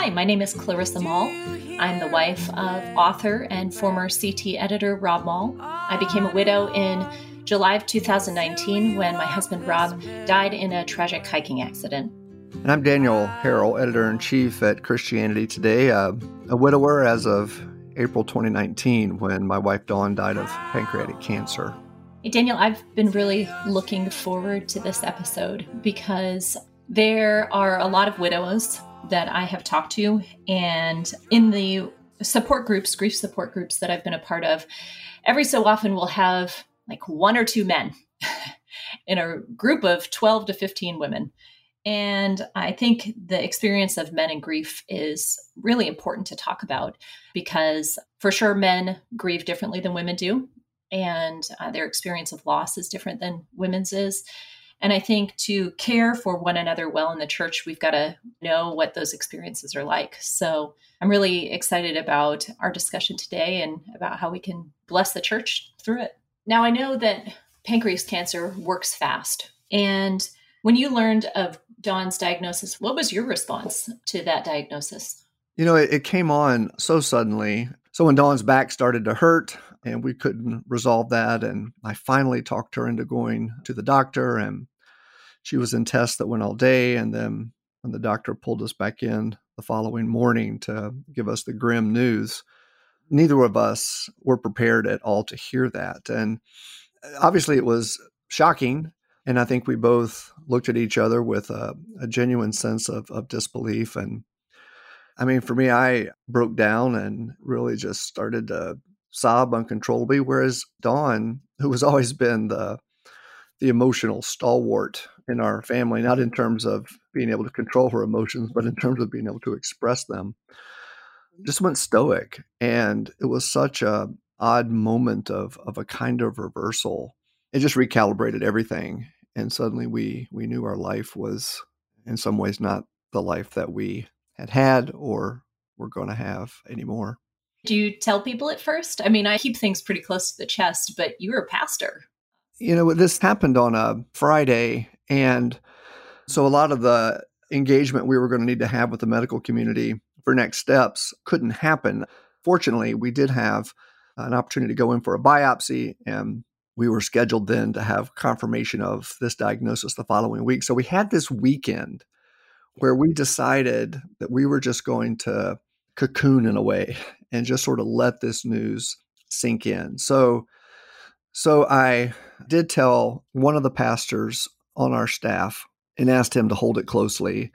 Hi, my name is Clarissa Moll. I'm the wife of author and former CT editor Rob Moll. I became a widow in July of 2019 when my husband Rob died in a tragic hiking accident. And I'm Daniel Harrell, editor in chief at Christianity Today, uh, a widower as of April 2019 when my wife Dawn died of pancreatic cancer. Hey, Daniel, I've been really looking forward to this episode because there are a lot of widows that I have talked to, and in the support groups, grief support groups that I've been a part of, every so often we'll have like one or two men in a group of 12 to 15 women. And I think the experience of men in grief is really important to talk about because, for sure, men grieve differently than women do. And uh, their experience of loss is different than women's is. And I think to care for one another well in the church, we've got to know what those experiences are like. So I'm really excited about our discussion today and about how we can bless the church through it. Now, I know that pancreas cancer works fast. And when you learned of Dawn's diagnosis, what was your response to that diagnosis? You know, it, it came on so suddenly. So when Dawn's back started to hurt and we couldn't resolve that, and I finally talked her into going to the doctor, and she was in tests that went all day. And then when the doctor pulled us back in the following morning to give us the grim news, neither of us were prepared at all to hear that. And uh, obviously, it was shocking. And I think we both looked at each other with a, a genuine sense of, of disbelief. And I mean, for me, I broke down and really just started to sob uncontrollably. Whereas Dawn, who has always been the the emotional stalwart in our family, not in terms of being able to control her emotions, but in terms of being able to express them, mm-hmm. just went stoic. And it was such a odd moment of of a kind of reversal. It just recalibrated everything. And suddenly we we knew our life was in some ways not the life that we had had or were going to have anymore. Do you tell people at first? I mean, I keep things pretty close to the chest, but you're a pastor. You know, this happened on a Friday. And so a lot of the engagement we were going to need to have with the medical community for next steps couldn't happen. Fortunately, we did have an opportunity to go in for a biopsy, and we were scheduled then to have confirmation of this diagnosis the following week. So we had this weekend where we decided that we were just going to cocoon in a way and just sort of let this news sink in. So so I did tell one of the pastors on our staff and asked him to hold it closely.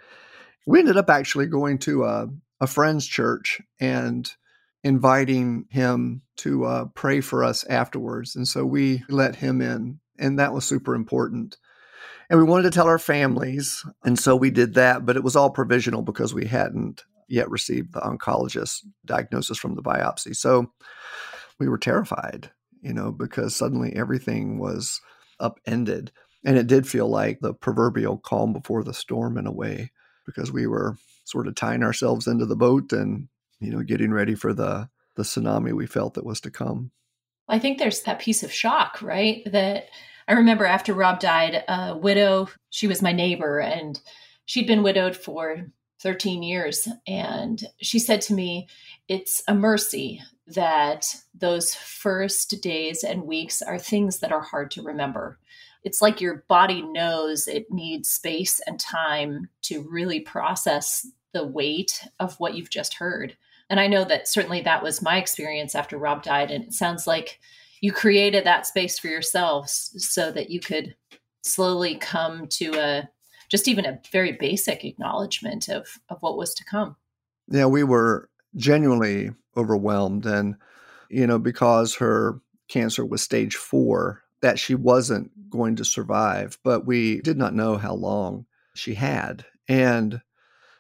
We ended up actually going to a, a friend's church and inviting him to uh, pray for us afterwards. And so we let him in, and that was super important. And we wanted to tell our families. And so we did that, but it was all provisional because we hadn't yet received the oncologist diagnosis from the biopsy. So we were terrified, you know, because suddenly everything was upended. And it did feel like the proverbial calm before the storm in a way, because we were sort of tying ourselves into the boat and, you know, getting ready for the the tsunami we felt that was to come. I think there's that piece of shock, right? That I remember after Rob died, a widow, she was my neighbor and she'd been widowed for 13 years. And she said to me, It's a mercy that those first days and weeks are things that are hard to remember. It's like your body knows it needs space and time to really process the weight of what you've just heard. And I know that certainly that was my experience after Rob died. And it sounds like you created that space for yourselves so that you could slowly come to a just even a very basic acknowledgement of of what was to come. Yeah, we were genuinely overwhelmed and you know because her cancer was stage 4 that she wasn't going to survive, but we did not know how long she had. And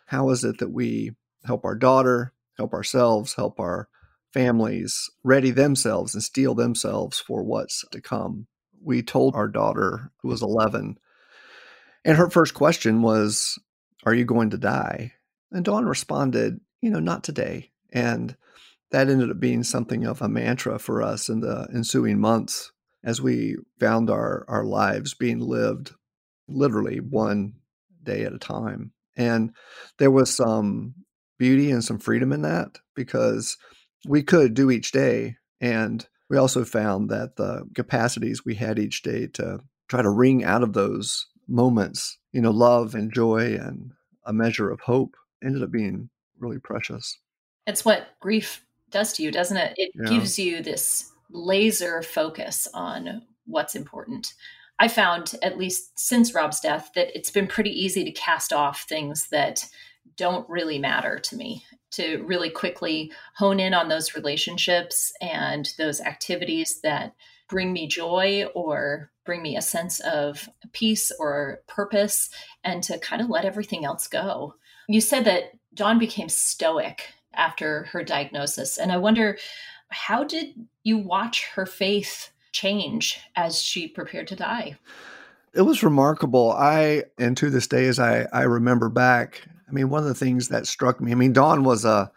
how is it that we help our daughter, help ourselves, help our families ready themselves and steel themselves for what's to come. We told our daughter, who was 11, and her first question was, Are you going to die? And Dawn responded, You know, not today. And that ended up being something of a mantra for us in the ensuing months as we found our, our lives being lived literally one day at a time. And there was some beauty and some freedom in that because we could do each day. And we also found that the capacities we had each day to try to wring out of those moments, you know, love and joy and a measure of hope ended up being really precious. It's what grief does to you, doesn't it? It yeah. gives you this laser focus on what's important. I found, at least since Rob's death, that it's been pretty easy to cast off things that don't really matter to me to really quickly hone in on those relationships and those activities that bring me joy or bring me a sense of peace or purpose and to kind of let everything else go. You said that Dawn became stoic after her diagnosis. And I wonder, how did you watch her faith change as she prepared to die? It was remarkable. I, and to this day, as I, I remember back, I mean, one of the things that struck me, I mean, Dawn was a,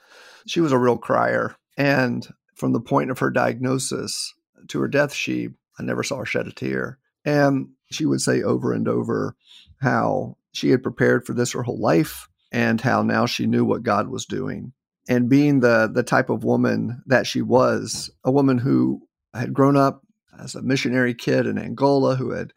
she was a real crier. And from the point of her diagnosis to her death, she, I never saw her shed a tear. And she would say over and over how she had prepared for this her whole life and how now she knew what God was doing. And being the, the type of woman that she was, a woman who had grown up as a missionary kid in Angola, who had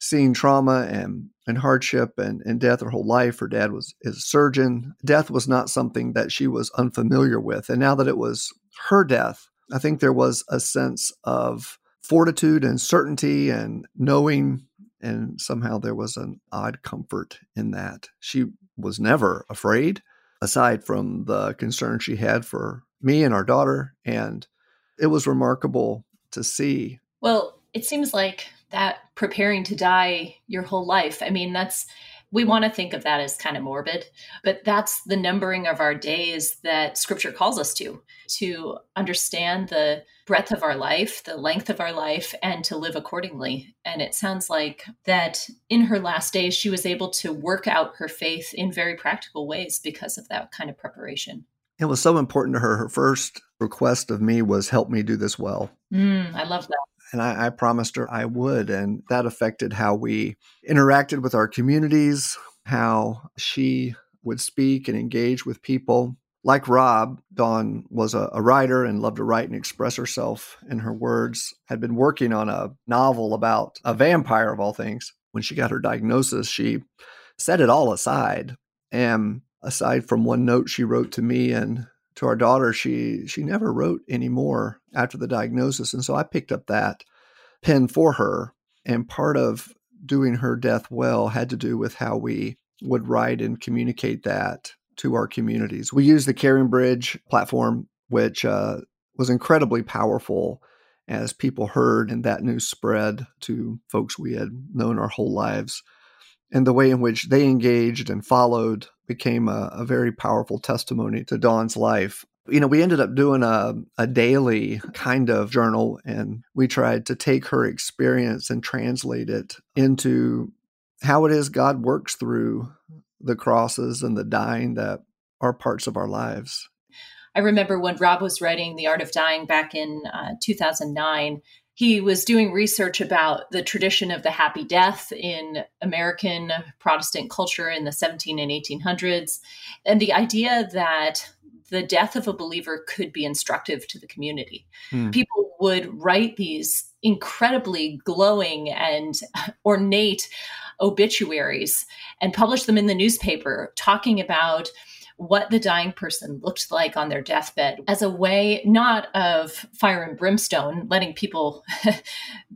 seen trauma and and hardship and, and death her whole life. Her dad was his a surgeon. Death was not something that she was unfamiliar with. And now that it was her death, I think there was a sense of fortitude and certainty and knowing. And somehow there was an odd comfort in that. She was never afraid, aside from the concern she had for me and our daughter. And it was remarkable to see. Well, it seems like that preparing to die your whole life. I mean, that's we want to think of that as kind of morbid, but that's the numbering of our days that scripture calls us to, to understand the breadth of our life, the length of our life, and to live accordingly. And it sounds like that in her last days, she was able to work out her faith in very practical ways because of that kind of preparation. It was so important to her. Her first request of me was, Help me do this well. Mm, I love that. And I, I, promised her I would. And that affected how we interacted with our communities, how she would speak and engage with people. Like Rob, Dawn was a, a writer and loved to write and express herself in her words, had been working on a novel about a vampire of all things. When she got her diagnosis, she set it all aside. And aside from one note she wrote to me and to our daughter, she she never wrote anymore after the diagnosis, and so I picked up that pen for her. And part of doing her death well had to do with how we would write and communicate that to our communities. We used the Caring Bridge platform, which uh, was incredibly powerful as people heard and that news spread to folks we had known our whole lives. And the way in which they engaged and followed became a, a very powerful testimony to Dawn's life. You know, we ended up doing a, a daily kind of journal, and we tried to take her experience and translate it into how it is God works through the crosses and the dying that are parts of our lives. I remember when Rob was writing The Art of Dying back in uh, 2009, he was doing research about the tradition of the happy death in American Protestant culture in the 17 and 1800s, and the idea that the death of a believer could be instructive to the community. Hmm. People would write these incredibly glowing and ornate obituaries and publish them in the newspaper, talking about what the dying person looked like on their deathbed as a way not of fire and brimstone, letting people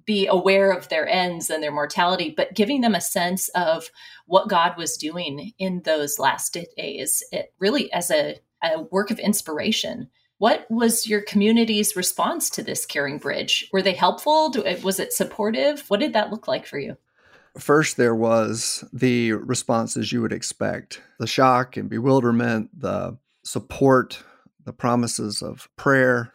be aware of their ends and their mortality, but giving them a sense of what God was doing in those last days, it really as a, a work of inspiration. What was your community's response to this caring bridge? Were they helpful? Was it supportive? What did that look like for you? First, there was the responses you would expect the shock and bewilderment, the support, the promises of prayer.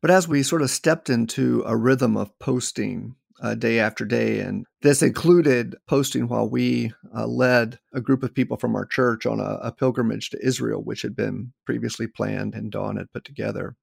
But as we sort of stepped into a rhythm of posting uh, day after day, and this included posting while we uh, led a group of people from our church on a, a pilgrimage to Israel, which had been previously planned and Dawn had put together.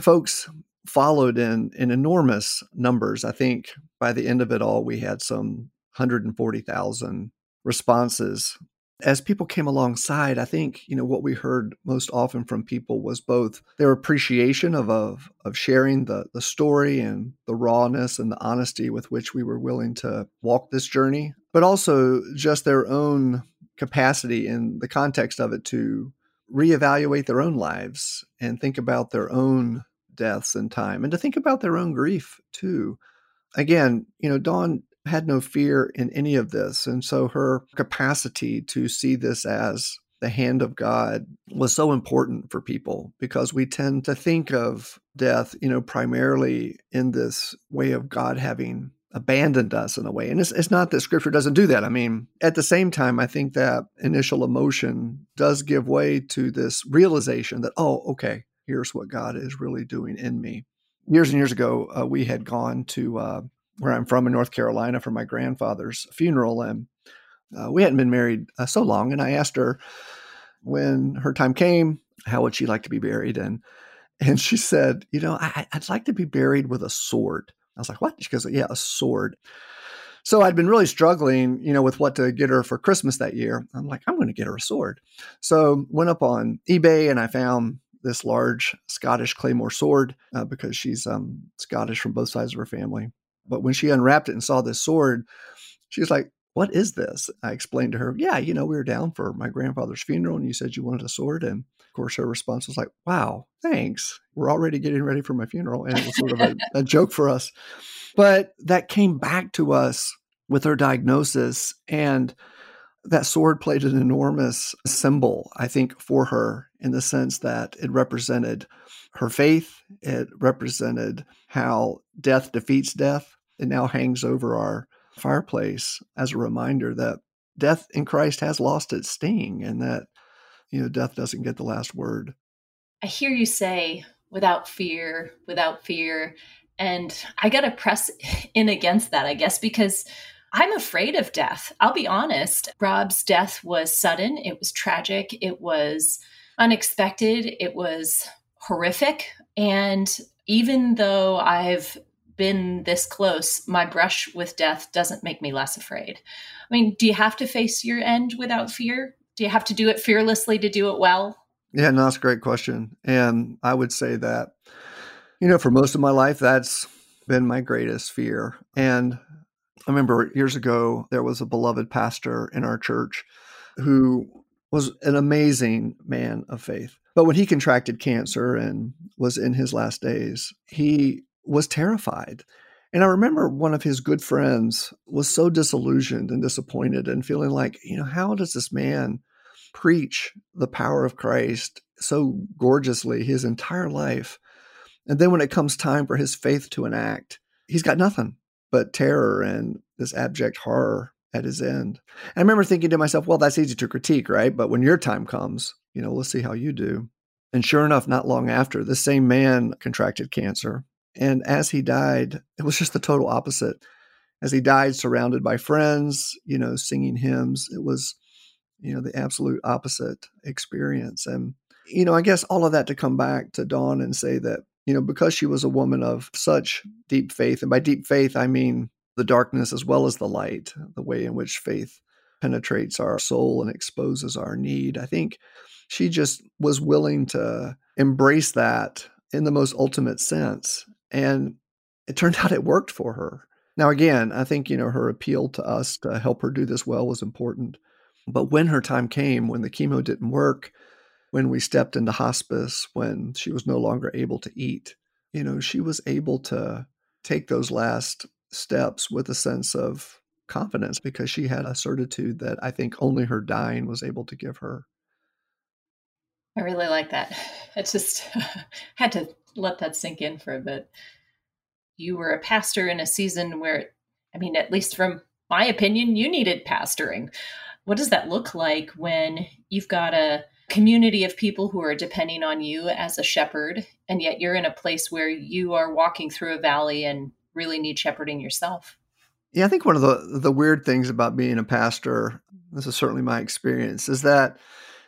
Folks followed in, in enormous numbers. I think by the end of it all, we had some 140,000 responses. As people came alongside, I think, you know, what we heard most often from people was both their appreciation of, of, of sharing the, the story and the rawness and the honesty with which we were willing to walk this journey, but also just their own capacity in the context of it to reevaluate their own lives and think about their own deaths and time and to think about their own grief too. Again, you know, Dawn had no fear in any of this. And so her capacity to see this as the hand of God was so important for people because we tend to think of death, you know, primarily in this way of God having abandoned us in a way. And it's, it's not that scripture doesn't do that. I mean, at the same time, I think that initial emotion does give way to this realization that, oh, okay, here's what God is really doing in me. Years and years ago, uh, we had gone to uh, where I'm from in North Carolina for my grandfather's funeral, and uh, we hadn't been married uh, so long. And I asked her when her time came, how would she like to be buried? And and she said, you know, I, I'd like to be buried with a sword. I was like, what? She goes, yeah, a sword. So I'd been really struggling, you know, with what to get her for Christmas that year. I'm like, I'm going to get her a sword. So went up on eBay and I found this large Scottish claymore sword uh, because she's um, Scottish from both sides of her family. But when she unwrapped it and saw this sword, she was like, What is this? I explained to her, Yeah, you know, we were down for my grandfather's funeral and you said you wanted a sword. And of course, her response was like, Wow, thanks. We're already getting ready for my funeral. And it was sort of a, a joke for us. But that came back to us with her diagnosis. And that sword played an enormous symbol, I think, for her in the sense that it represented her faith. It represented how death defeats death. It now hangs over our fireplace as a reminder that death in Christ has lost its sting and that, you know, death doesn't get the last word. I hear you say, without fear, without fear. And I got to press in against that, I guess, because I'm afraid of death. I'll be honest. Rob's death was sudden, it was tragic, it was unexpected, it was horrific. And even though I've been this close, my brush with death doesn't make me less afraid. I mean, do you have to face your end without fear? Do you have to do it fearlessly to do it well? Yeah, no, that's a great question. And I would say that, you know, for most of my life, that's been my greatest fear. And I remember years ago, there was a beloved pastor in our church who was an amazing man of faith. But when he contracted cancer and was in his last days, he was terrified. And I remember one of his good friends was so disillusioned and disappointed and feeling like, you know, how does this man preach the power of Christ so gorgeously his entire life? And then when it comes time for his faith to enact, he's got nothing but terror and this abject horror at his end. And I remember thinking to myself, well, that's easy to critique, right? But when your time comes, you know, let's see how you do. And sure enough, not long after, the same man contracted cancer. And as he died, it was just the total opposite. As he died, surrounded by friends, you know, singing hymns, it was, you know, the absolute opposite experience. And, you know, I guess all of that to come back to Dawn and say that you know, because she was a woman of such deep faith, and by deep faith, I mean the darkness as well as the light, the way in which faith penetrates our soul and exposes our need. I think she just was willing to embrace that in the most ultimate sense. And it turned out it worked for her. Now, again, I think, you know, her appeal to us to help her do this well was important. But when her time came, when the chemo didn't work, when we stepped into hospice, when she was no longer able to eat, you know, she was able to take those last steps with a sense of confidence because she had a certitude that I think only her dying was able to give her. I really like that. I just had to let that sink in for a bit. You were a pastor in a season where, I mean, at least from my opinion, you needed pastoring. What does that look like when you've got a community of people who are depending on you as a shepherd, and yet you're in a place where you are walking through a valley and really need shepherding yourself? Yeah, I think one of the the weird things about being a pastor, this is certainly my experience, is that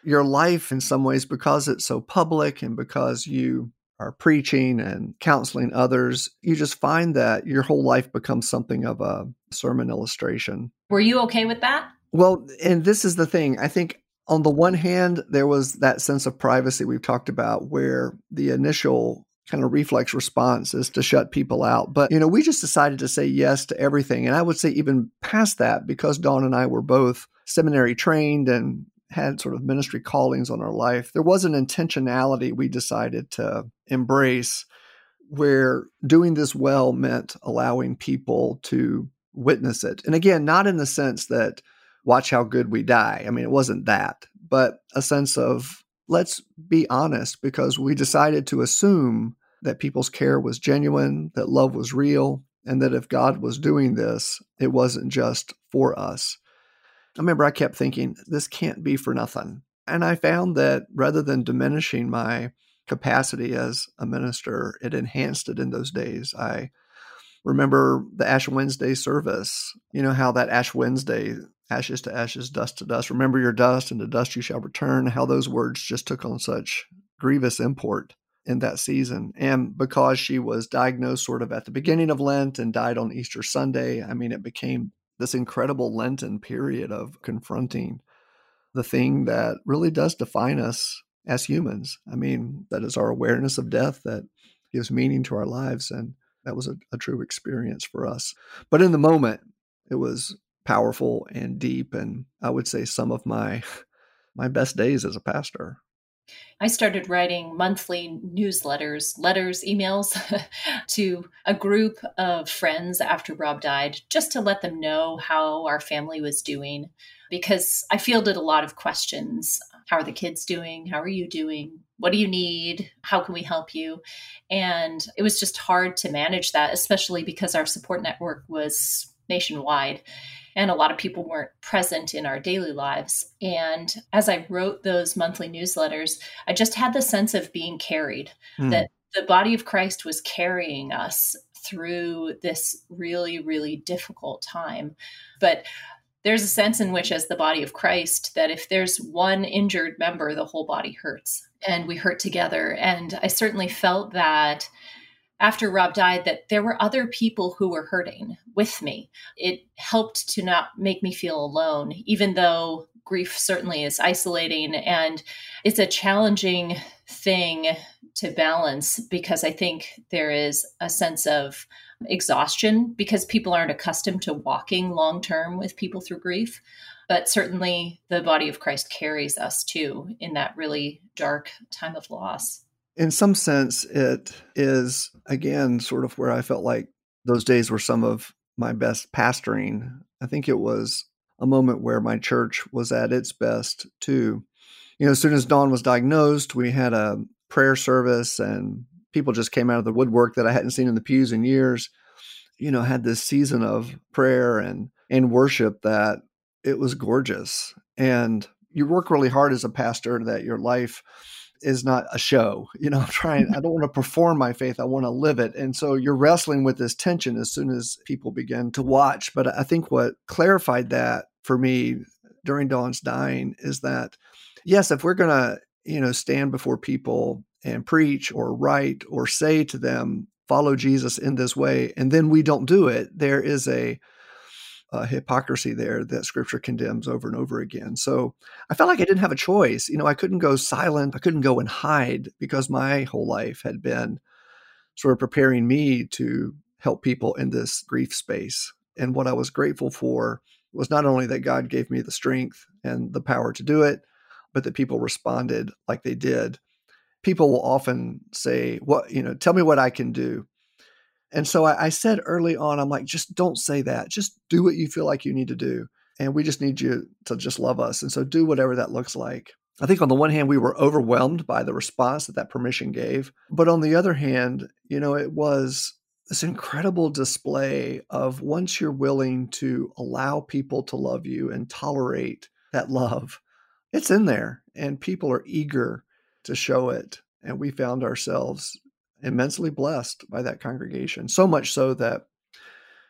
your life in some ways because it's so public and because you are preaching and counseling others, you just find that your whole life becomes something of a sermon illustration. Were you okay with that? Well, and this is the thing. I think on the one hand, there was that sense of privacy we've talked about where the initial kind of reflex response is to shut people out. But, you know, we just decided to say yes to everything. And I would say even past that, because Dawn and I were both seminary trained and had sort of ministry callings on our life, there was an intentionality we decided to embrace where doing this well meant allowing people to witness it. And again, not in the sense that watch how good we die. I mean, it wasn't that, but a sense of let's be honest because we decided to assume that people's care was genuine, that love was real, and that if God was doing this, it wasn't just for us. I remember I kept thinking, this can't be for nothing. And I found that rather than diminishing my capacity as a minister, it enhanced it in those days. I remember the Ash Wednesday service, you know, how that Ash Wednesday, ashes to ashes, dust to dust, remember your dust, and to dust you shall return, how those words just took on such grievous import in that season. And because she was diagnosed sort of at the beginning of Lent and died on Easter Sunday, I mean, it became this incredible Lenten period of confronting the thing that really does define us as humans. I mean, that is our awareness of death that gives meaning to our lives. And that was a, a true experience for us. But in the moment, it was powerful and deep. And I would say some of my my best days as a pastor. I started writing monthly newsletters, letters, emails to a group of friends after Rob died, just to let them know how our family was doing. Because I fielded a lot of questions How are the kids doing? How are you doing? What do you need? How can we help you? And it was just hard to manage that, especially because our support network was nationwide and a lot of people weren't present in our daily lives. And as I wrote those monthly newsletters, I just had the sense of being carried, mm. that the body of Christ was carrying us through this really, really difficult time. But there's a sense in which, as the body of Christ, that if there's one injured member, the whole body hurts and we hurt together. And I certainly felt that after Rob died that there were other people who were hurting with me. It helped to not make me feel alone, even though grief certainly is isolating and it's a challenging thing to balance because I think there is a sense of exhaustion because people aren't accustomed to walking long term with people through grief. But certainly the body of Christ carries us too in that really dark time of loss in some sense, it is again sort of where I felt like those days were some of my best pastoring. I think it was a moment where my church was at its best too. You know, as soon as Dawn was diagnosed, we had a prayer service and people just came out of the woodwork that I hadn't seen in the pews in years. You know, had this season of prayer and and worship that it was gorgeous. And you work really hard as a pastor that your life is not a show. You know, I'm trying, I don't want to perform my faith. I want to live it. And so you're wrestling with this tension as soon as people begin to watch. But I think what clarified that for me during Dawn's dying is that, yes, if we're going to, you know, stand before people and preach or write or say to them, follow Jesus in this way, and then we don't do it, there is a, uh, hypocrisy there that scripture condemns over and over again. So I felt like I didn't have a choice. You know, I couldn't go silent, I couldn't go and hide because my whole life had been sort of preparing me to help people in this grief space. And what I was grateful for was not only that God gave me the strength and the power to do it, but that people responded like they did. People will often say, What, you know, tell me what I can do. And so I, I, said early on, I'm like, just don't say that. Just do what you feel like you need to do. And we just need you to just love us. And so do whatever that looks like. I think on the one hand, we were overwhelmed by the response that that permission gave. But on the other hand, you know, it was this incredible display of once you're willing to allow people to love you and tolerate that love, it's in there and people are eager to show it. And we found ourselves immensely blessed by that congregation. So much so that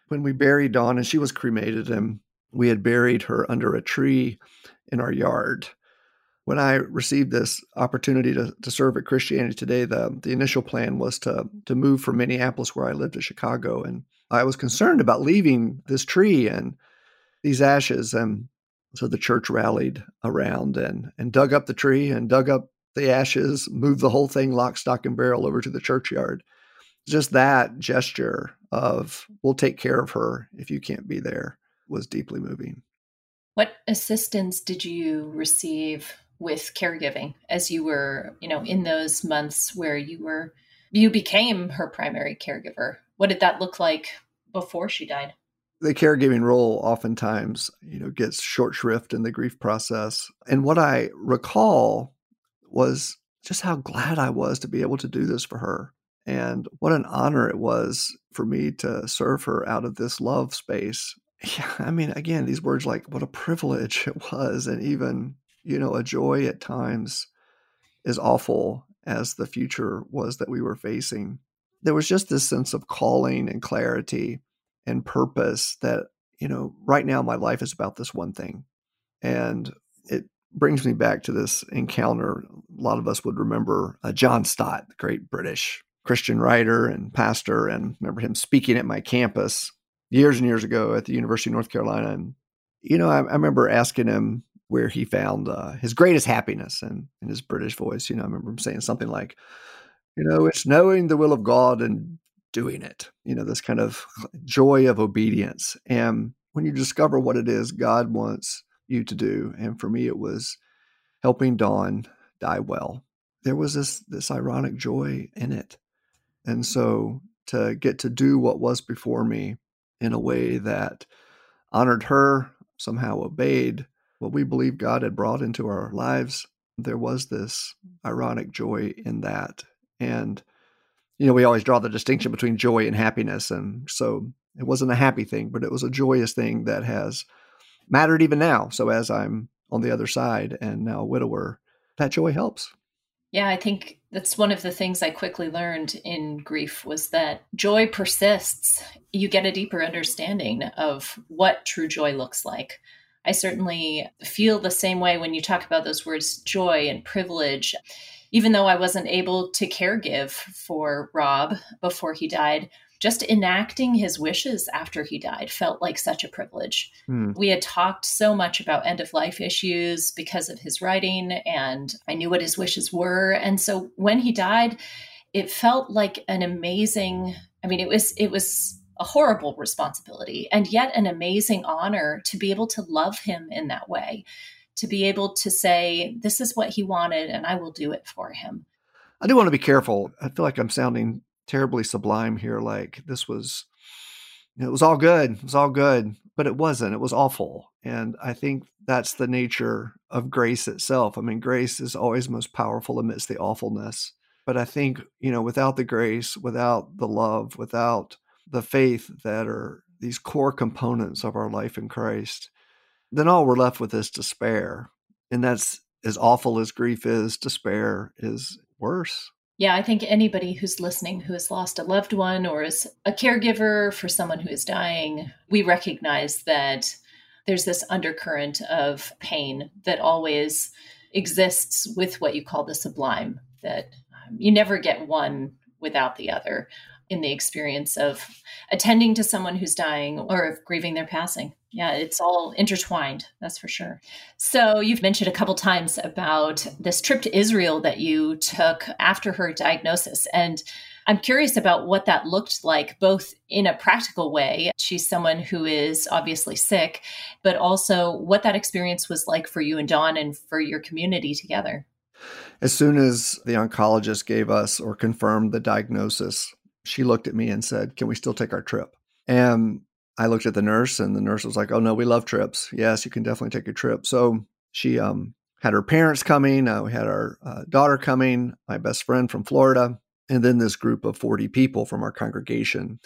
when we buried Dawn and she was cremated and we had buried her under a tree in our yard. When I received this opportunity to, to serve at Christianity Today, the, the initial plan was to, to move from Minneapolis, where I lived, to Chicago. And I was concerned about leaving this tree and these ashes. And so the church rallied around and, and dug up the tree and dug up the ashes, move the whole thing lock, stock, and barrel over to the churchyard. Just that gesture of, we'll take care of her if you can't be there, was deeply moving. What assistance did you receive with caregiving as you were, you know, in those months where you were you became her primary caregiver? What did that look like before she died? The caregiving role oftentimes, you know, gets short shrift in the grief process. And what I recall was just how glad I was to be able to do this for her. And what an honor it was for me to serve her out of this love space. Yeah, I mean, again, these words like what a privilege it was, and even, you know, a joy at times is awful as the future was that we were facing. There was just this sense of calling and clarity and purpose that, you know, right now my life is about this one thing. And it brings me back to this encounter. A lot of us would remember uh, John Stott, the great British Christian writer and pastor, and remember him speaking at my campus years and years ago at the University of North Carolina. And, you know, I, I remember asking him where he found uh, his greatest happiness and in his British voice. You know, I remember him saying something like, you know, it's knowing the will of God and doing it, you know, this kind of joy of obedience. And when you discover what it is God wants you to do. And for me, it was helping Dawn die well. There was this this ironic joy in it. And so to get to do what was before me in a way that honored her, somehow obeyed what we believe God had brought into our lives, there was this ironic joy in that. And, you know, we always draw the distinction between joy and happiness. And so it wasn't a happy thing, but it was a joyous thing that has mattered even now. So as I'm on the other side and now a widower, that joy helps. Yeah, I think that's one of the things I quickly learned in grief was that joy persists. You get a deeper understanding of what true joy looks like. I certainly feel the same way when you talk about those words joy and privilege. Even though I wasn't able to caregive for Rob before he died, just enacting his wishes after he died felt like such a privilege. Mm. We had talked so much about end of life issues because of his writing, and I knew what his wishes were. And so when he died, it felt like an amazing, I mean, it was, it was, a horrible responsibility and yet an amazing honor to be able to love him in that way to be able to say this is what he wanted and i will do it for him i do want to be careful i feel like i'm sounding terribly sublime here like this was it was all good it was all good but it wasn't it was awful and i think that's the nature of grace itself i mean grace is always most powerful amidst the awfulness but i think you know without the grace without the love without the faith that are these core components of our life in christ then all we're left with is despair and that's as awful as grief is despair is worse yeah, I think anybody who's listening who has lost a loved one or is a caregiver for someone who is dying, we recognize that there's this undercurrent of pain that always exists with what you call the sublime, that um, you never get one without the other in the experience of attending to someone who's dying or of grieving their passing. Yeah, it's all intertwined, that's for sure. So, you've mentioned a couple times about this trip to Israel that you took after her diagnosis. And I'm curious about what that looked like, both in a practical way. She's someone who is obviously sick, but also what that experience was like for you and Dawn and for your community together. As soon as the oncologist gave us or confirmed the diagnosis, she looked at me and said, Can we still take our trip? And I looked at the nurse, and the nurse was like, "Oh no, we love trips. Yes, you can definitely take a trip." So she um, had her parents coming. Uh, we had our uh, daughter coming, my best friend from Florida, and then this group of 40 people from our congregation.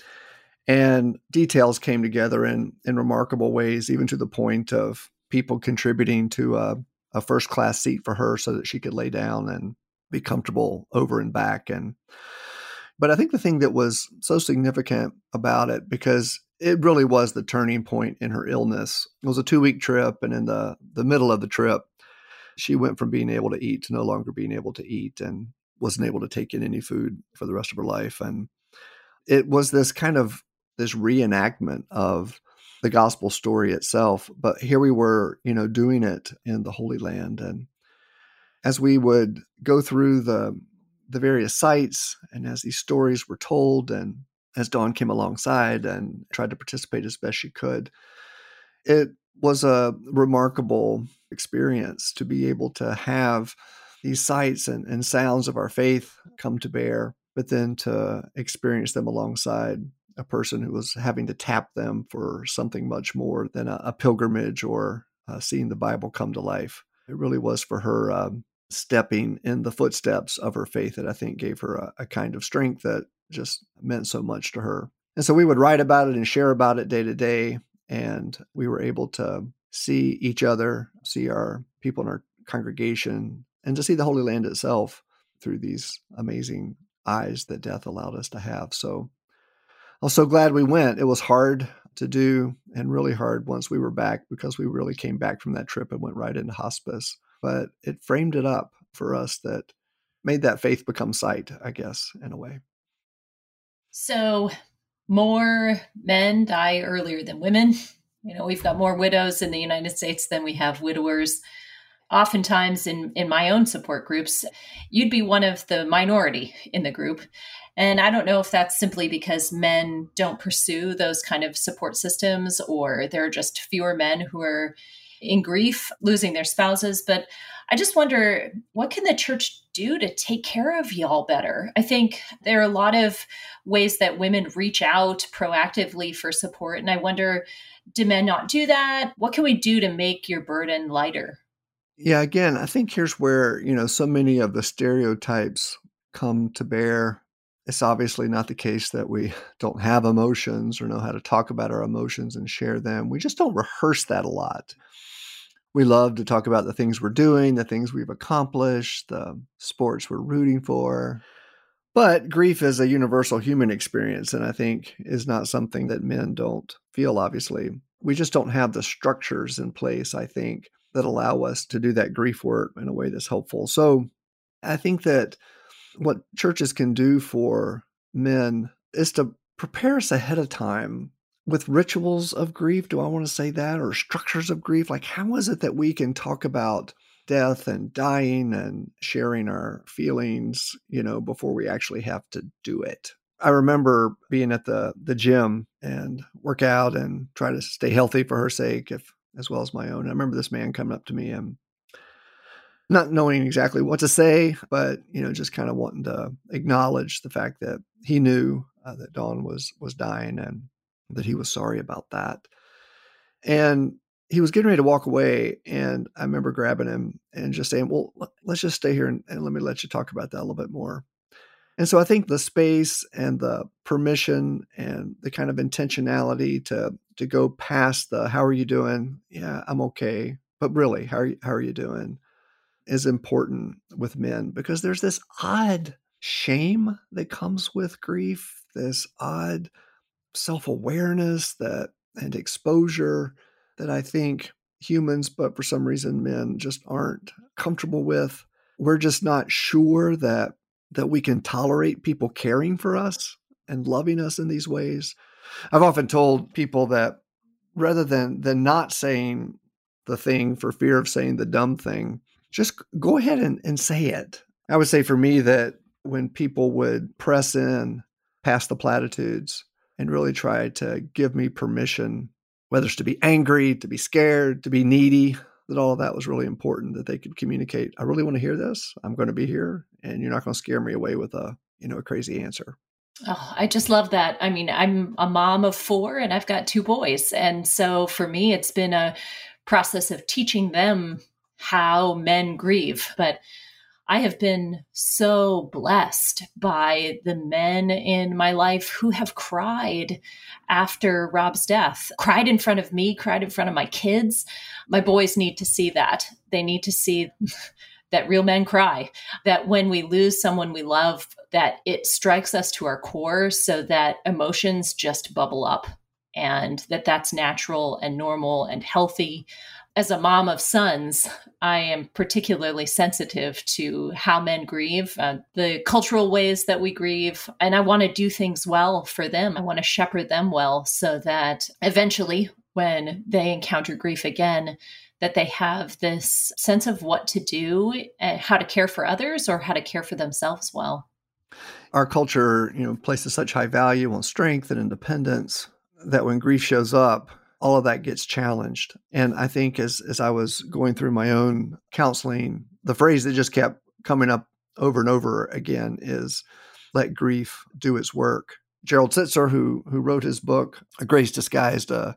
And details came together in, in remarkable ways, even to the point of people contributing to a, a first class seat for her so that she could lay down and be comfortable over and back. And but I think the thing that was so significant about it, because it really was the turning point in her illness. It was a two week trip, and in the the middle of the trip, she went from being able to eat to no longer being able to eat, and wasn't able to take in any food for the rest of her life. And it was this kind of this reenactment of the gospel story itself. But here we were, you know, doing it in the Holy Land, and as we would go through the the various sites and as these stories were told and as Dawn came alongside and tried to participate as best she could, it was a remarkable experience to be able to have these sights and, and sounds of our faith come to bear, but then to experience them alongside a person who was having to tap them for something much more than a, a pilgrimage or uh, seeing the Bible come to life. It really was for her um, stepping in the footsteps of her faith that I think gave her a, a kind of strength that just meant so much to her. And so we would write about it and share about it day to day. And we were able to see each other, see our people in our congregation, and to see the Holy Land itself through these amazing eyes that death allowed us to have. So I was so glad we went. It was hard to do and really hard once we were back because we really came back from that trip and went right into hospice. But it framed it up for us that made that faith become sight, I guess, in a way. So more men die earlier than women. You know, we've got more widows in the United States than we have widowers. Oftentimes, in, in my own support groups, you'd be one of the minority in the group. And I don't know if that's simply because men don't pursue those kind of support systems or there are just fewer men who are in grief, losing their spouses. But I just wonder what can the church do to take care of y'all better? I think there are a lot of ways that women reach out proactively for support. And I wonder, do men not do that? What can we do to make your burden lighter? Yeah, again, I think here's where, you know, so many of the stereotypes come to bear. It's obviously not the case that we don't have emotions or know how to talk about our emotions and share them. We just don't rehearse that a lot we love to talk about the things we're doing, the things we've accomplished, the sports we're rooting for. But grief is a universal human experience, and I think is not something that men don't feel, obviously. We just don't have the structures in place, I think, that allow us to do that grief work in a way that's helpful. So I think that what churches can do for men is to prepare us ahead of time with rituals of grief. Do I want to say that? Or structures of grief? Like, how is it that we can talk about death and dying and sharing our feelings, you know, before we actually have to do it? I remember being at the the gym and work out and try to stay healthy for her sake, if as well as my own. I remember this man coming up to me and not knowing exactly what to say, but you know, just kind of wanting to acknowledge the fact that he knew uh, that Dawn was was dying and that he was sorry about that. And he was getting ready to walk away. And I remember grabbing him and just saying, Well, let's just stay here and, and let me let you talk about that a little bit more. And so I think the space and the permission and the kind of intentionality to to go past the how are you doing? Yeah, I'm okay. But really, how are you, how are you doing? is important with men because there's this odd shame that comes with grief, this odd self-awareness that and exposure that I think humans, but for some reason men just aren't comfortable with. We're just not sure that that we can tolerate people caring for us and loving us in these ways. I've often told people that rather than than not saying the thing for fear of saying the dumb thing, just go ahead and, and say it. I would say for me that when people would press in past the platitudes and really try to give me permission, whether it's to be angry, to be scared, to be needy, that all of that was really important that they could communicate. I really want to hear this. I'm going to be here and you're not going to scare me away with a, you know, a crazy answer. Oh, I just love that. I mean, I'm a mom of four and I've got two boys. And so for me, it's been a process of teaching them how men grieve. But I have been so blessed by the men in my life who have cried after Rob's death, cried in front of me, cried in front of my kids. My boys need to see that. They need to see that real men cry, that when we lose someone we love, that it strikes us to our core so that emotions just bubble up and that that's natural and normal and healthy as a mom of sons, I am particularly sensitive to how men grieve, uh, the cultural ways that we grieve, and I want to do things well for them. I want to shepherd them well so that eventually, when they encounter grief again, that they have this sense of what to do, and how to care for others, or how to care for themselves well. Our culture, you know, places such high value on strength and independence that when grief shows up, all of that gets challenged. And I think as as I was going through my own counseling, the phrase that just kept coming up over and over again is let grief do its work. Gerald Sittser, who who wrote his book, A Grace Disguised, uh,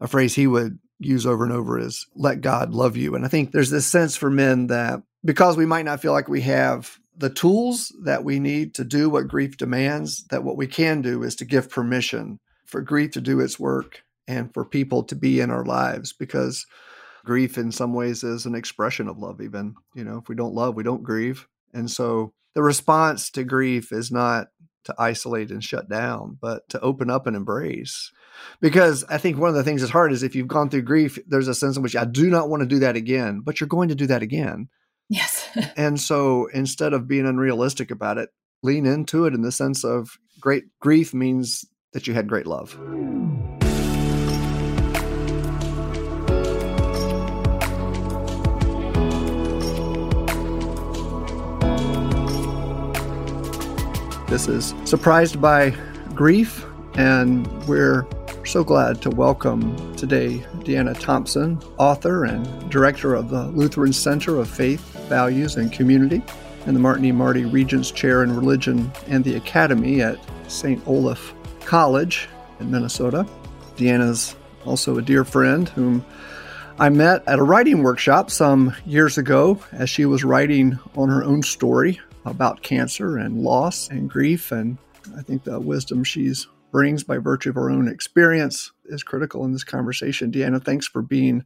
a phrase he would use over and over is let God love you. And I think there's this sense for men that because we might not feel like we have the tools that we need to do what grief demands, that what we can do is to give permission for grief to do its work and for people to be in our lives because grief in some ways is an expression of love even you know if we don't love we don't grieve. And so the response to grief is not to isolate and shut down but to open up and embrace. Because i think one of the things that's hard is if you've gone through grief there's a sense in which i do not want to do that again but you're going to do that again. Yes. And so instead of being unrealistic about it lean into it in the sense of great grief means that you had great love This is Surprised by Grief, and we're so glad to welcome today Deanna Thompson, author and director of the Lutheran Center of Faith, Values, and Community, and the Martin E. Marty Regents Chair in Religion and the Academy at St. Olaf College in Minnesota. Deanna's also a dear friend whom I met at a writing workshop some years ago as she was writing on her own story about cancer and loss and grief. And I think the wisdom she's brings by virtue of her own experience is critical in this conversation. Deanna, thanks for being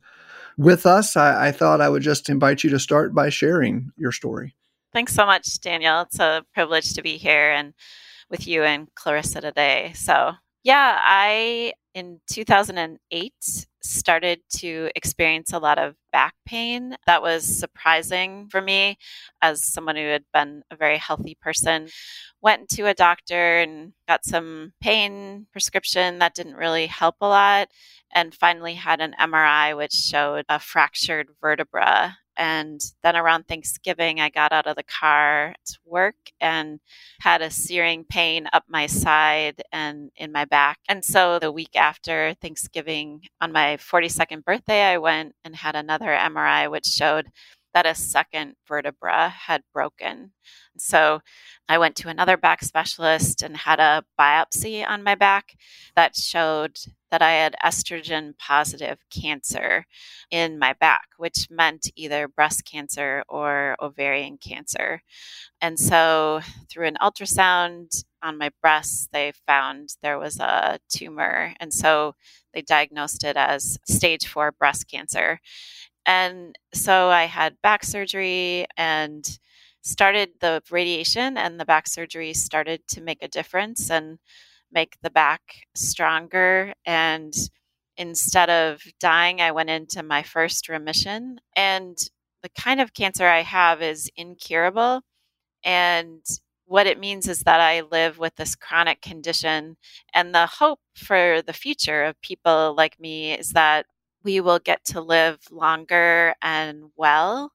with us. I, I thought I would just invite you to start by sharing your story. Thanks so much, Daniel. It's a privilege to be here and with you and Clarissa today. So, yeah, I in 2008 started to experience a lot of back pain. That was surprising for me as someone who had been a very healthy person. Went to a doctor and got some pain prescription that didn't really help a lot. And finally had an MRI, which showed a fractured vertebra and then around Thanksgiving, I got out of the car to work and had a searing pain up my side and in my back. And so the week after Thanksgiving, on my 42nd birthday, I went and had another MRI, which showed that a second vertebra had broken. So I went to another back specialist and had a biopsy on my back that showed that I had estrogen positive cancer in my back, which meant either breast cancer or ovarian cancer. And so through an ultrasound on my breast, they found there was a tumor. And so they diagnosed it as stage four breast cancer. And so I had back surgery and started the radiation, and the back surgery started to make a difference and make the back stronger. And instead of dying, I went into my first remission. And the kind of cancer I have is incurable. And what it means is that I live with this chronic condition. And the hope for the future of people like me is that we will get to live longer and well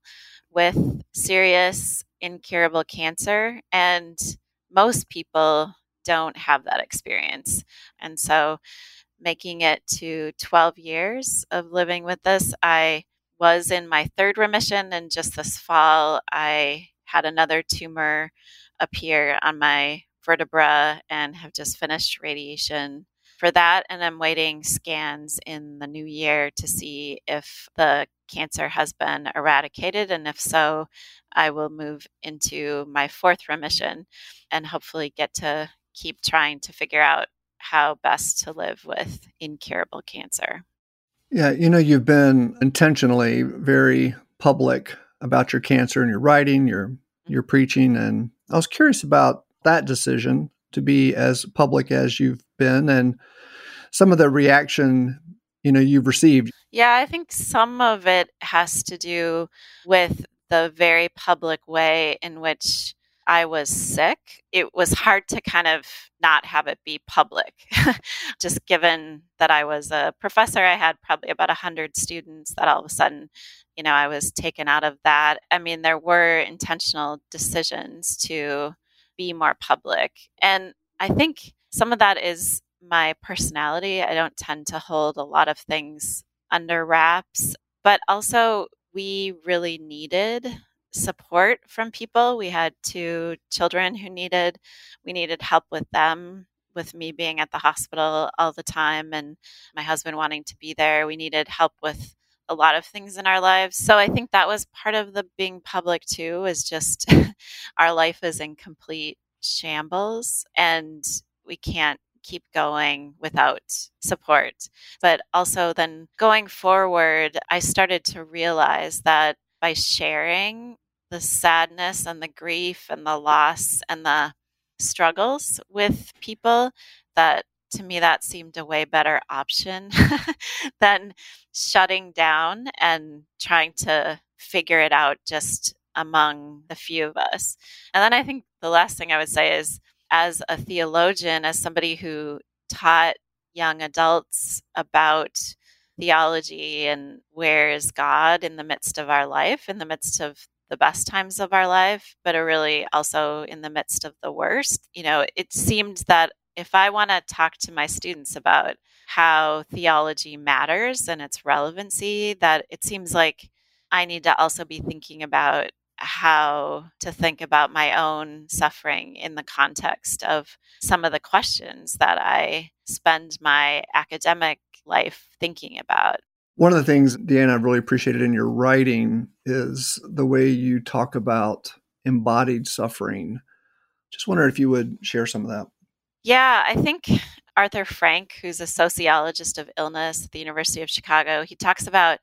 with serious, incurable cancer. And most people don't have that experience. And so, making it to 12 years of living with this, I was in my third remission. And just this fall, I had another tumor appear on my vertebra and have just finished radiation for that. And I'm waiting scans in the new year to see if the cancer has been eradicated. And if so, I will move into my fourth remission and hopefully get to keep trying to figure out how best to live with incurable cancer. Yeah, you know, you've been intentionally very public about your cancer and your writing, your mm-hmm. your preaching, and I was curious about that decision to be as public as you've been and some of the reaction you know you've received. Yeah, I think some of it has to do with the very public way in which I was sick, it was hard to kind of not have it be public. Just given that I was a professor, I had probably about 100 students that all of a sudden, you know, I was taken out of that. I mean, there were intentional decisions to be more public. And I think some of that is my personality. I don't tend to hold a lot of things under wraps, but also we really needed support from people. We had two children who needed, we needed help with them, with me being at the hospital all the time and my husband wanting to be there. We needed help with a lot of things in our lives. So I think that was part of the being public too, is just our life is in complete shambles and we can't keep going without support. But also, then going forward, I started to realize that by sharing the sadness and the grief and the loss and the struggles with people that to me that seemed a way better option than shutting down and trying to figure it out just among the few of us. And then I think the last thing I would say is as a theologian, as somebody who taught young adults about theology and where is God in the midst of our life, in the midst of the best times of our life, but are really also in the midst of the worst. You know, it seemed that if I want to talk to my students about how theology matters and its relevancy, that it seems like I need to also be thinking about how to think about my own suffering in the context of some of the questions that I spend my academic life thinking about. One of the things, Deanna, I've really appreciated in your writing is the way you talk about embodied suffering. Just wonder if you would share some of that. Yeah, I think Arthur Frank, who's a sociologist of illness at the University of Chicago, he talks about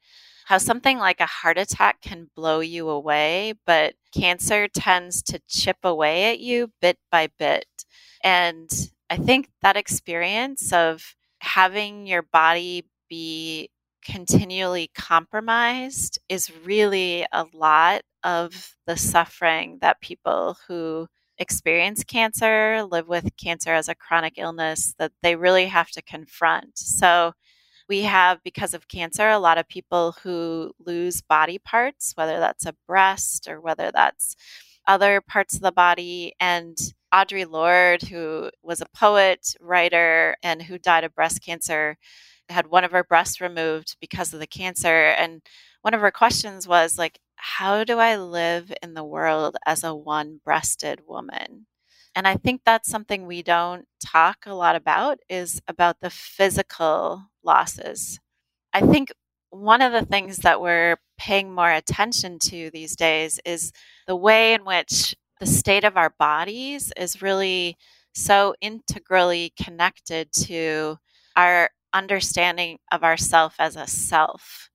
how something like a heart attack can blow you away, but cancer tends to chip away at you bit by bit. And I think that experience of having your body be continually compromised is really a lot of the suffering that people who experience cancer, live with cancer as a chronic illness, that they really have to confront. So, we have, because of cancer, a lot of people who lose body parts, whether that's a breast or whether that's other parts of the body. And Audre Lorde, who was a poet, writer, and who died of breast cancer, had one of her breasts removed because of the cancer. And one of her questions was like, how do I live in the world as a one breasted woman? And I think that's something we don't talk a lot about is about the physical losses. I think one of the things that we're paying more attention to these days is the way in which the state of our bodies is really so integrally connected to our understanding of ourself as a self.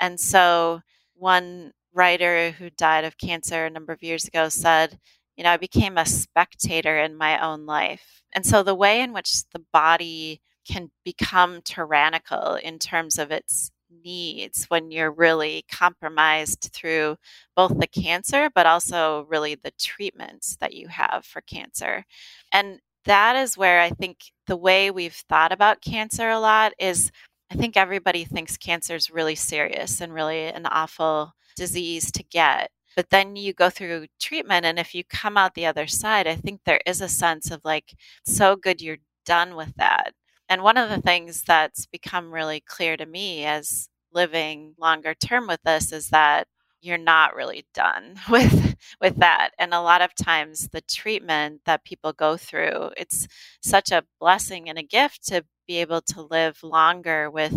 And so, one writer who died of cancer a number of years ago said, You know, I became a spectator in my own life. And so, the way in which the body can become tyrannical in terms of its needs when you're really compromised through both the cancer, but also really the treatments that you have for cancer. And that is where I think the way we've thought about cancer a lot is I think everybody thinks cancer is really serious and really an awful disease to get. But then you go through treatment, and if you come out the other side, I think there is a sense of like, so good you're done with that. And one of the things that's become really clear to me as living longer term with this is that you're not really done with with that and a lot of times the treatment that people go through it's such a blessing and a gift to be able to live longer with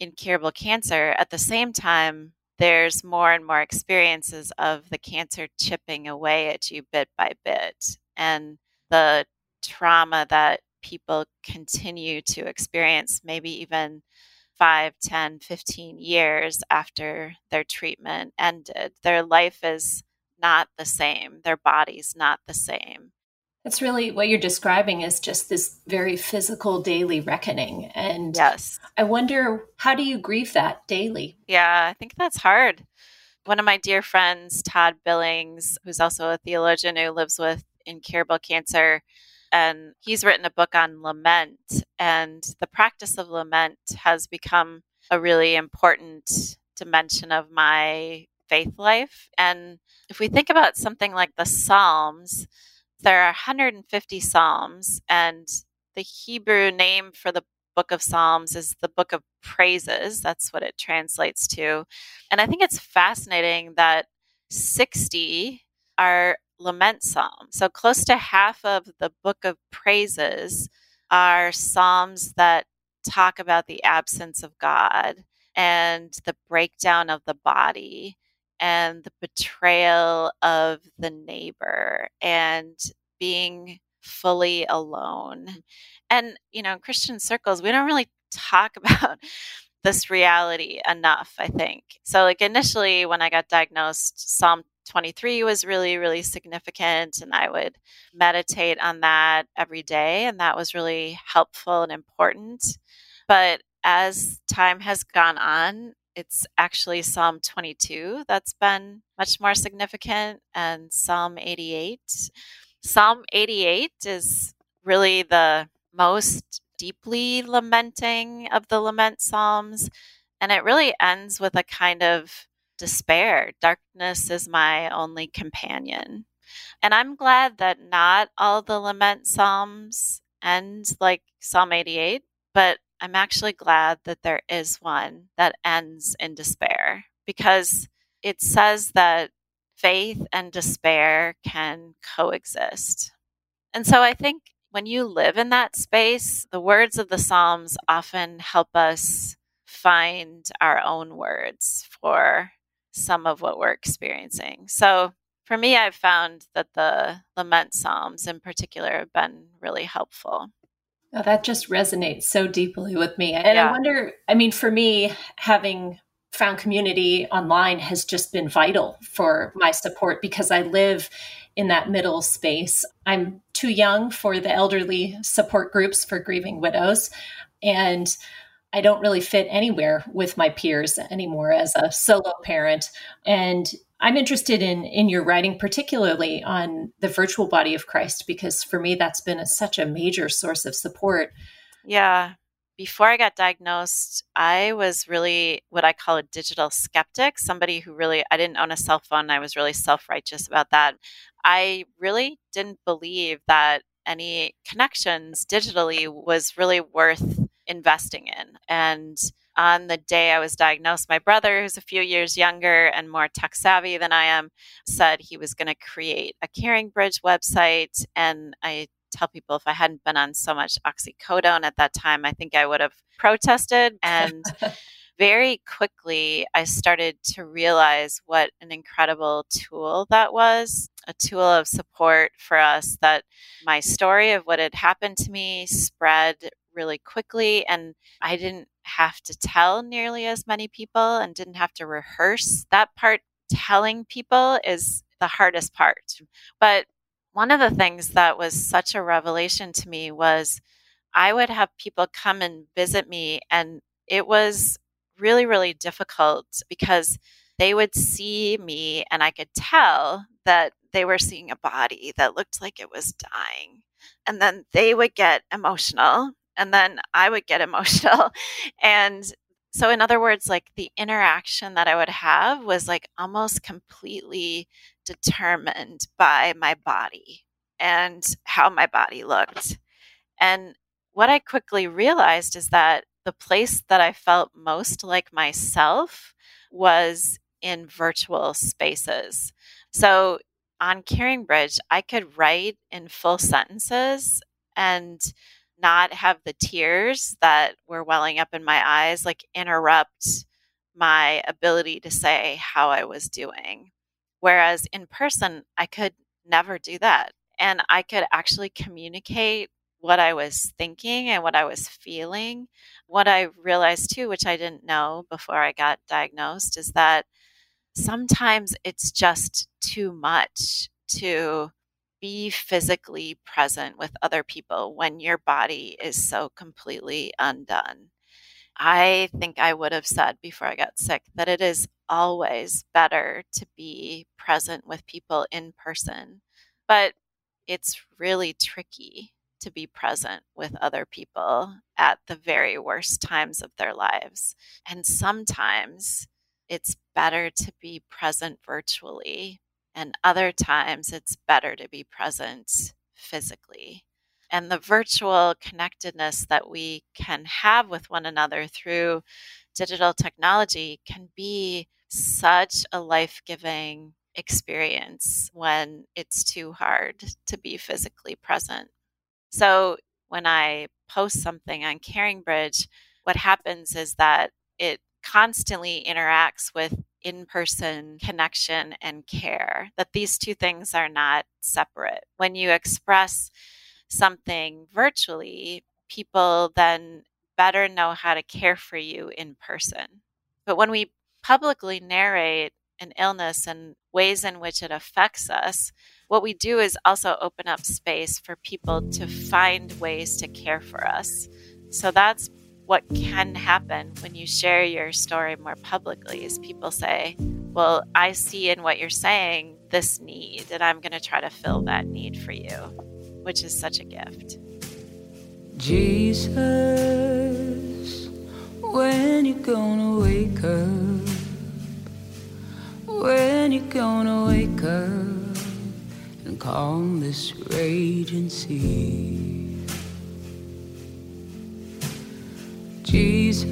incurable cancer. At the same time, there's more and more experiences of the cancer chipping away at you bit by bit. And the trauma that people continue to experience, maybe even 5, 10, 15 years after their treatment ended. Uh, their life is not the same, their body's not the same. That's really what you're describing is just this very physical daily reckoning. And yes. I wonder, how do you grieve that daily? Yeah, I think that's hard. One of my dear friends, Todd Billings, who's also a theologian who lives with incurable cancer, and he's written a book on lament. And the practice of lament has become a really important dimension of my faith life. And if we think about something like the Psalms, there are 150 Psalms, and the Hebrew name for the book of Psalms is the book of praises. That's what it translates to. And I think it's fascinating that 60 are lament psalms. So close to half of the book of praises are psalms that talk about the absence of God and the breakdown of the body and the betrayal of the neighbor and being fully alone. And, you know, in Christian circles, we don't really talk about this reality enough, I think. So, like, initially, when I got diagnosed, Psalm 23 was really, really significant. And I would meditate on that every day. And that was really helpful and important. But as time has gone on, it's actually Psalm 22 that's been much more significant and Psalm 88. Psalm 88 is really the most deeply lamenting of the lament psalms. And it really ends with a kind of despair. Darkness is my only companion. And I'm glad that not all the lament psalms end like Psalm 88, but I'm actually glad that there is one that ends in despair because it says that faith and despair can coexist. And so I think when you live in that space, the words of the Psalms often help us find our own words for some of what we're experiencing. So for me, I've found that the lament psalms in particular have been really helpful. Oh, that just resonates so deeply with me. And yeah. I wonder, I mean, for me, having found community online has just been vital for my support because I live in that middle space. I'm too young for the elderly support groups for grieving widows. And I don't really fit anywhere with my peers anymore as a solo parent. And I'm interested in in your writing, particularly on the virtual body of Christ, because for me that's been a, such a major source of support. Yeah. Before I got diagnosed, I was really what I call a digital skeptic, somebody who really, I didn't own a cell phone. I was really self righteous about that. I really didn't believe that any connections digitally was really worth investing in. And on the day I was diagnosed, my brother, who's a few years younger and more tech savvy than I am, said he was going to create a Caring Bridge website. And I tell people if I hadn't been on so much oxycodone at that time, I think I would have protested. And very quickly, I started to realize what an incredible tool that was a tool of support for us that my story of what had happened to me spread really quickly and I didn't have to tell nearly as many people and didn't have to rehearse. That part, telling people, is the hardest part. But one of the things that was such a revelation to me was I would have people come and visit me, and it was really, really difficult because they would see me and I could tell that they were seeing a body that looked like it was dying. And then they would get emotional and then I would get emotional. and so, in other words, like the interaction that I would have was like almost completely determined by my body and how my body looked. And what I quickly realized is that the place that I felt most like myself was in virtual spaces. So on CaringBridge, I could write in full sentences and not have the tears that were welling up in my eyes like interrupt my ability to say how I was doing. Whereas in person, I could never do that. And I could actually communicate what I was thinking and what I was feeling. What I realized too, which I didn't know before I got diagnosed, is that sometimes it's just too much to be physically present with other people when your body is so completely undone. I think I would have said before I got sick that it is always better to be present with people in person, but it's really tricky to be present with other people at the very worst times of their lives. And sometimes it's better to be present virtually, and other times it's better to be present physically. And the virtual connectedness that we can have with one another through digital technology can be such a life giving experience when it's too hard to be physically present. So when I post something on CaringBridge, what happens is that it constantly interacts with in person connection and care, that these two things are not separate. When you express something virtually, people then better know how to care for you in person. But when we publicly narrate an illness and ways in which it affects us, what we do is also open up space for people to find ways to care for us. So that's what can happen when you share your story more publicly is people say, "Well, I see in what you're saying this need and I'm going to try to fill that need for you." Which is such a gift. Jesus, when you gonna wake up? When you gonna wake up and calm this raging sea? Jesus,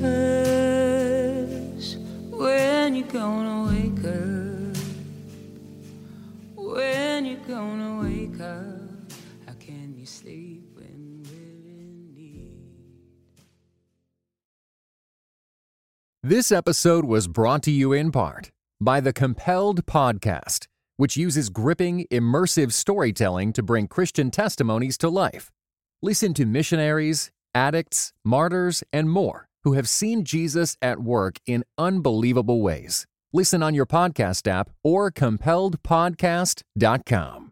when you gonna wake up? When you gonna wake up? How can you sleep when we're in need? This episode was brought to you in part by the Compelled Podcast, which uses gripping, immersive storytelling to bring Christian testimonies to life. Listen to missionaries, addicts, martyrs, and more who have seen Jesus at work in unbelievable ways. Listen on your podcast app or compelledpodcast.com.